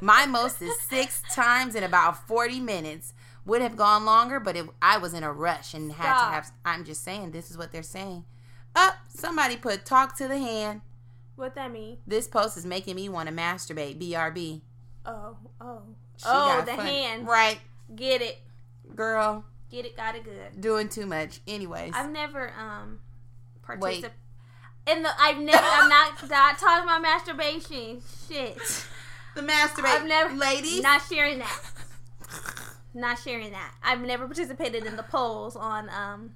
My most is six times in about 40 minutes. Would have gone longer, but it, I was in a rush and had Stop. to have. I'm just saying, this is what they're saying. Up, somebody put talk to the hand. what that mean This post is making me want to masturbate. BRB. Oh oh She oh the fun- hand Right, get it girl, get it got it good doing too much. Anyways, I've never um participated in the I've never I'm not not talking about masturbation. Shit. the masturbate, I've never ladies. not sharing that. Not sharing that. I've never participated in the polls on um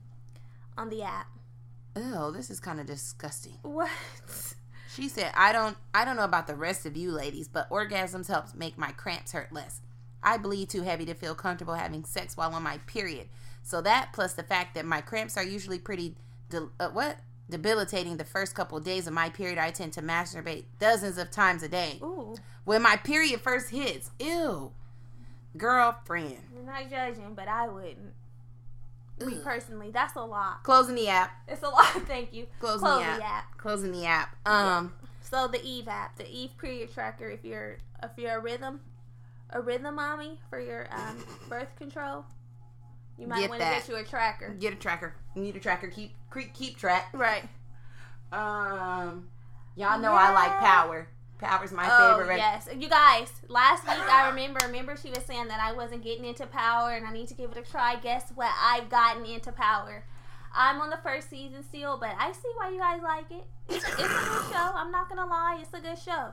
on the app. Ew, this is kind of disgusting. What? She said, "I don't, I don't know about the rest of you ladies, but orgasms helps make my cramps hurt less. I bleed too heavy to feel comfortable having sex while on my period. So that, plus the fact that my cramps are usually pretty, de- uh, what, debilitating the first couple of days of my period. I tend to masturbate dozens of times a day. Ooh. When my period first hits, ew, girlfriend. I'm not judging, but I wouldn't. Me personally, that's a lot. Closing the app. It's a lot. Thank you. Closing Close the app. app. Closing the app. Um, So the Eve app, the Eve period tracker. If you're if you're a rhythm, a rhythm mommy for your um, birth control, you might want to get you a tracker. get a tracker. You need a tracker. Keep, keep, keep track. Right. Um, y'all know I like Power. Power's my oh favorite. yes, you guys. Last week I remember. Remember she was saying that I wasn't getting into Power and I need to give it a try. Guess what? I've gotten into Power. I'm on the first season still, but I see why you guys like it. It's, it's a good show. I'm not gonna lie, it's a good show.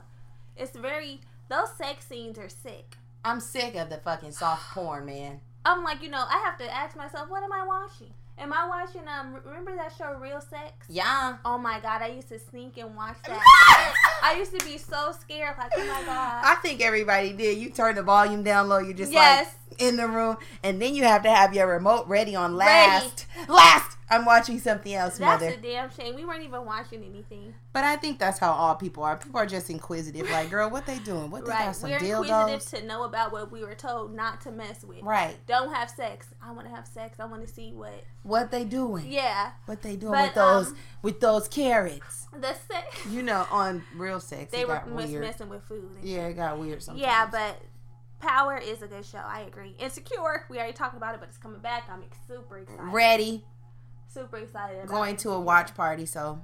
It's very those sex scenes are sick. I'm sick of the fucking soft porn, man. I'm like, you know, I have to ask myself, what am I watching? Am I watching um remember that show Real Sex? Yeah. Oh my god, I used to sneak and watch that. I used to be so scared, like, oh my god. I think everybody did. You turn the volume down low. You're just Yes. like in the room, and then you have to have your remote ready on Ready. last. I'm watching something else, That's mother. a damn shame. We weren't even watching anything. But I think that's how all people are. People are just inquisitive. Like, girl, what they doing? What they Right. got some We're dildos? inquisitive to know about what we were told not to mess with. Right. Don't have sex. I want to have sex. I want to see what. What they doing? Yeah. What they doing But, with those um, with those carrots? The sex. You know, on real sex, They it were got mis- weird. messing with food. and Yeah, it got weird sometimes. Yeah, but Power is a good show. I agree. Insecure, we already talked about it, but it's coming back. I'm super excited. ready, Super excited. Going to a watch party, so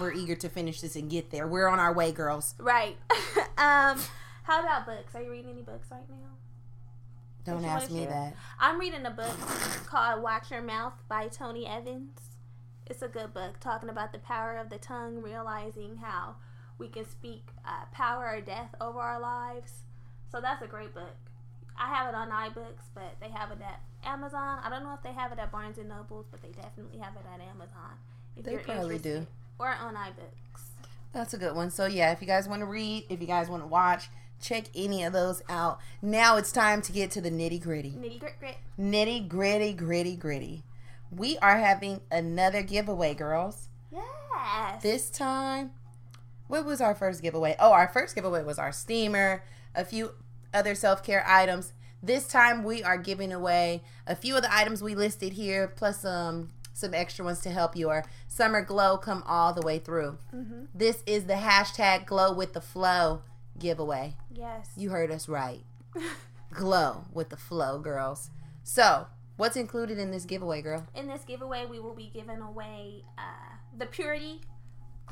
we're eager to finish this and get there. We're on our way, girls. Right. um, how about books? Are you reading any books right now? Don't ask me share? that. I'm reading a book called Watch Your Mouth by Tony Evans. It's a good book talking about the power of the tongue, realizing how we can speak uh, power or death over our lives. So that's a great book. I have it on iBooks, but they have it at Amazon. I don't know if they have it at Barnes and Nobles, but they definitely have it at Amazon. If They probably do. Or on iBooks. That's a good one. So yeah, if you guys want to read, if you guys want to watch, check any of those out. Now it's time to get to the nitty gritty. Nitty grit grit. Nitty gritty gritty gritty. We are having another giveaway, girls. Yes. This time, what was our first giveaway? Oh, our first giveaway was our steamer, a few other self care items. This time, we are giving away a few of the items we listed here, plus um, some extra ones to help your summer glow come all the way through. Mhm. This is the hashtag glow with the flow giveaway. Yes. You heard us right. Glow with the flow, girls. So, what's included in this giveaway, girl? In this giveaway, we will be giving away uh, the Purity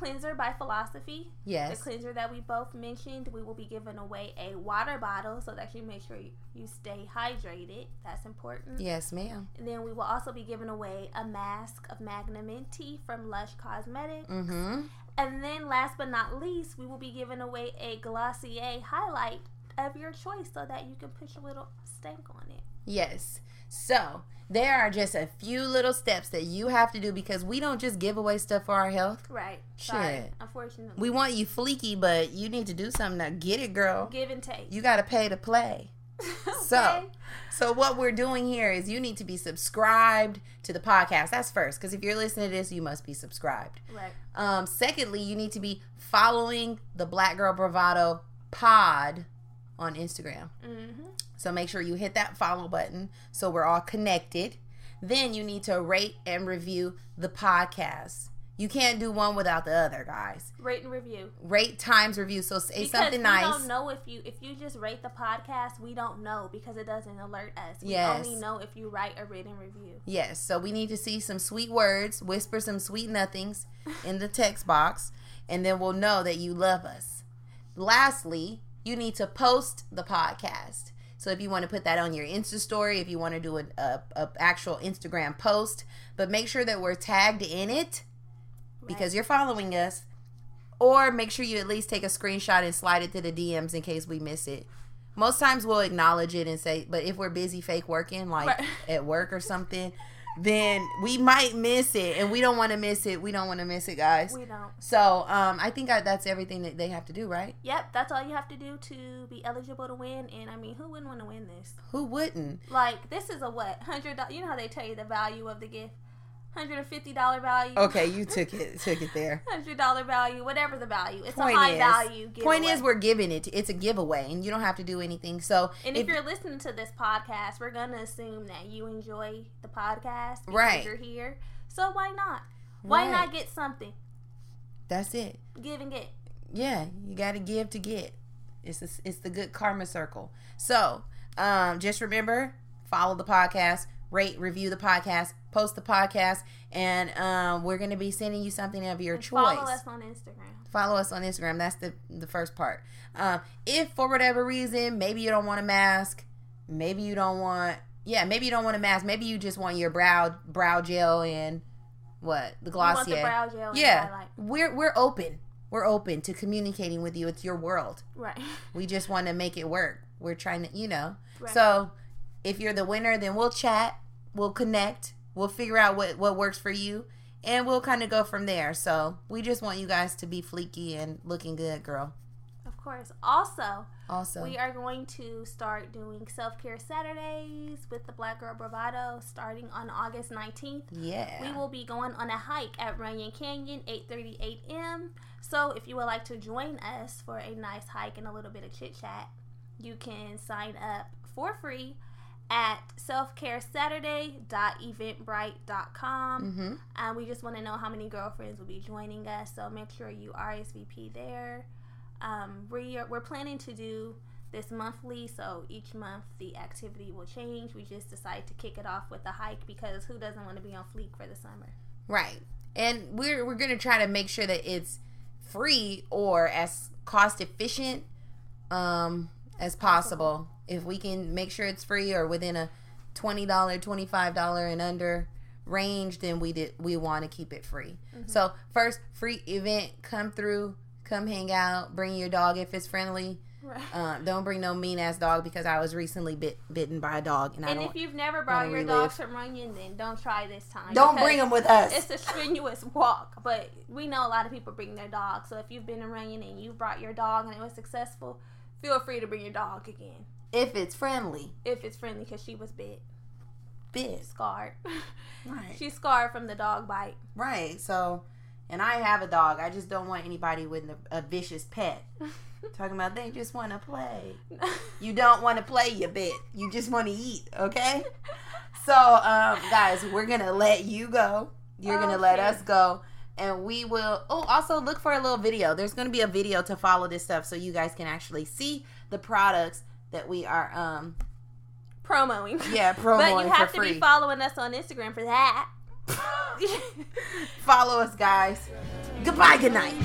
Cleanser by Philosophy. Yes. The cleanser that we both mentioned. We will be giving away a water bottle so that you make sure you, stay hydrated. That's important. Yes, ma'am. And then we will also be giving away a mask of Magnaminty from Lush Cosmetics. Mm-hmm. And then last but not least, we will be giving away a Glossier highlight of your choice so that you can put your little stank on it. Yes. So there are just a few little steps that you have to do because we don't just give away stuff for our health. Right. Sorry. Unfortunately. We want you fleeky, but you need to do something to get it, girl. give and take. You got to pay to play. okay. So, so what we're doing here is you need to be subscribed to the podcast. That's first, because if you're listening to this, you must be subscribed. Right. Um, secondly, you need to be following the Black Girl Bravado Pod on Instagram. Mm-hmm. So make sure you hit that follow button so we're all connected. Then you need to rate and review the podcast. You can't do one without the other, guys. Rate and review. Rate times review. So say Because something we nice. We don't know if you if you just rate the podcast, we don't know because it doesn't alert us. We Yes. only know if you write a written review. Yes, so we need to see some sweet words, whisper some sweet nothings in the text box, and then we'll know that you love us. Lastly, you need to post the podcast. So if you want to put that on your Insta story, if you want to do an a, a actual Instagram post, but make sure that we're tagged in it because you're following us. Or make sure you at least take a screenshot and slide it to the DMs in case we miss it. Most times we'll acknowledge it and say, but if we're busy fake working, like Right. at work or something, then we might miss it, and we don't want to miss it. We don't want to miss it, guys. We don't. So um, I think I, that's everything that they have to do, right? Yep, that's all you have to do to be eligible to win. And I mean, who wouldn't want to win this? Who wouldn't? Like, this is a what? Hundred. You know how they tell you the value of the gift? Hundred and fifty dollar value. Okay, you took it, took it there. Hundred dollar value, whatever the value. It's Point a high is- value. Giveaway. Point is, we're giving it. It's a giveaway, and you don't have to do anything. So And if, you're listening to this podcast, we're gonna assume that you enjoy the podcast because Right. you're here. So why not? Why Right. not get something? that's it. Give and get. yeah, you got to give to get. It's a, it's the good karma circle. So, um, just remember, follow the podcast, rate, review the podcast, post the podcast, and um, we're gonna be sending you something of your And choice. Follow us on Instagram. Follow us on Instagram. That's the the first part. Um, if for whatever reason, maybe you don't want a mask, maybe you don't want, yeah, maybe you don't want a mask. Maybe you just want your brow brow gel and what the want the Glossier. brow gel yeah, we're we're open. We're open to communicating with you. It's your world. Right. We just want to make it work. We're trying to, you know. Right. So if you're the winner, then we'll chat, we'll connect, we'll figure out what what works for you, and we'll kind of go from there. So we just want you guys to be fleeky and looking good, girl. Of course. Also, Also, we are going to start doing self care Saturdays with the Black Girl Bravado starting on August 19th. yeah, We will be going on a hike at Runyon Canyon, 8:30 a.m. So if you would like to join us for a nice hike and a little bit of chit chat, you can sign up for free at selfcaresaturday.eventbrite.com. hmm And we just want to know how many girlfriends will be joining us. So make sure you RSVP there. Um, we're, we're planning to do this monthly, so each month the activity will change. We just decided to kick it off with a hike because who doesn't want to be on fleek for the summer? Right. And we're we're gonna try to make sure that it's free or as cost efficient um as possible. If we can make sure it's free or within a twenty dollar, twenty five dollar and under range, then we did we want to keep it free. So first free event, come through, come hang out, bring your dog if it's friendly. Right. Um, don't bring no mean ass dog because I was recently bit bitten by a dog and I And if you've never brought your relive. dogs from Runyon, then don't try this time. don't bring them with us. It's a strenuous walk, but we know a lot of people bring their dogs. So if you've been in Runyon and you brought your dog and it was successful, feel free to bring your dog again if it's friendly. if it's friendly because she was bit, Bit. scarred. Right. She's scarred from the dog bite. Right. So, and I have a dog. I just don't want anybody with a, a vicious pet. Talking about they just want to play. You don't want to play, you bit. You just want to eat. Okay. So, um, guys, we're gonna let you go. You're gonna let us go, and we will oh also look for a little video. There's going to be a video to follow this stuff so you guys can actually see the products that we are um promoting yeah promoting but you have to free. be following us on instagram for that. Follow us guys. Goodbye good night.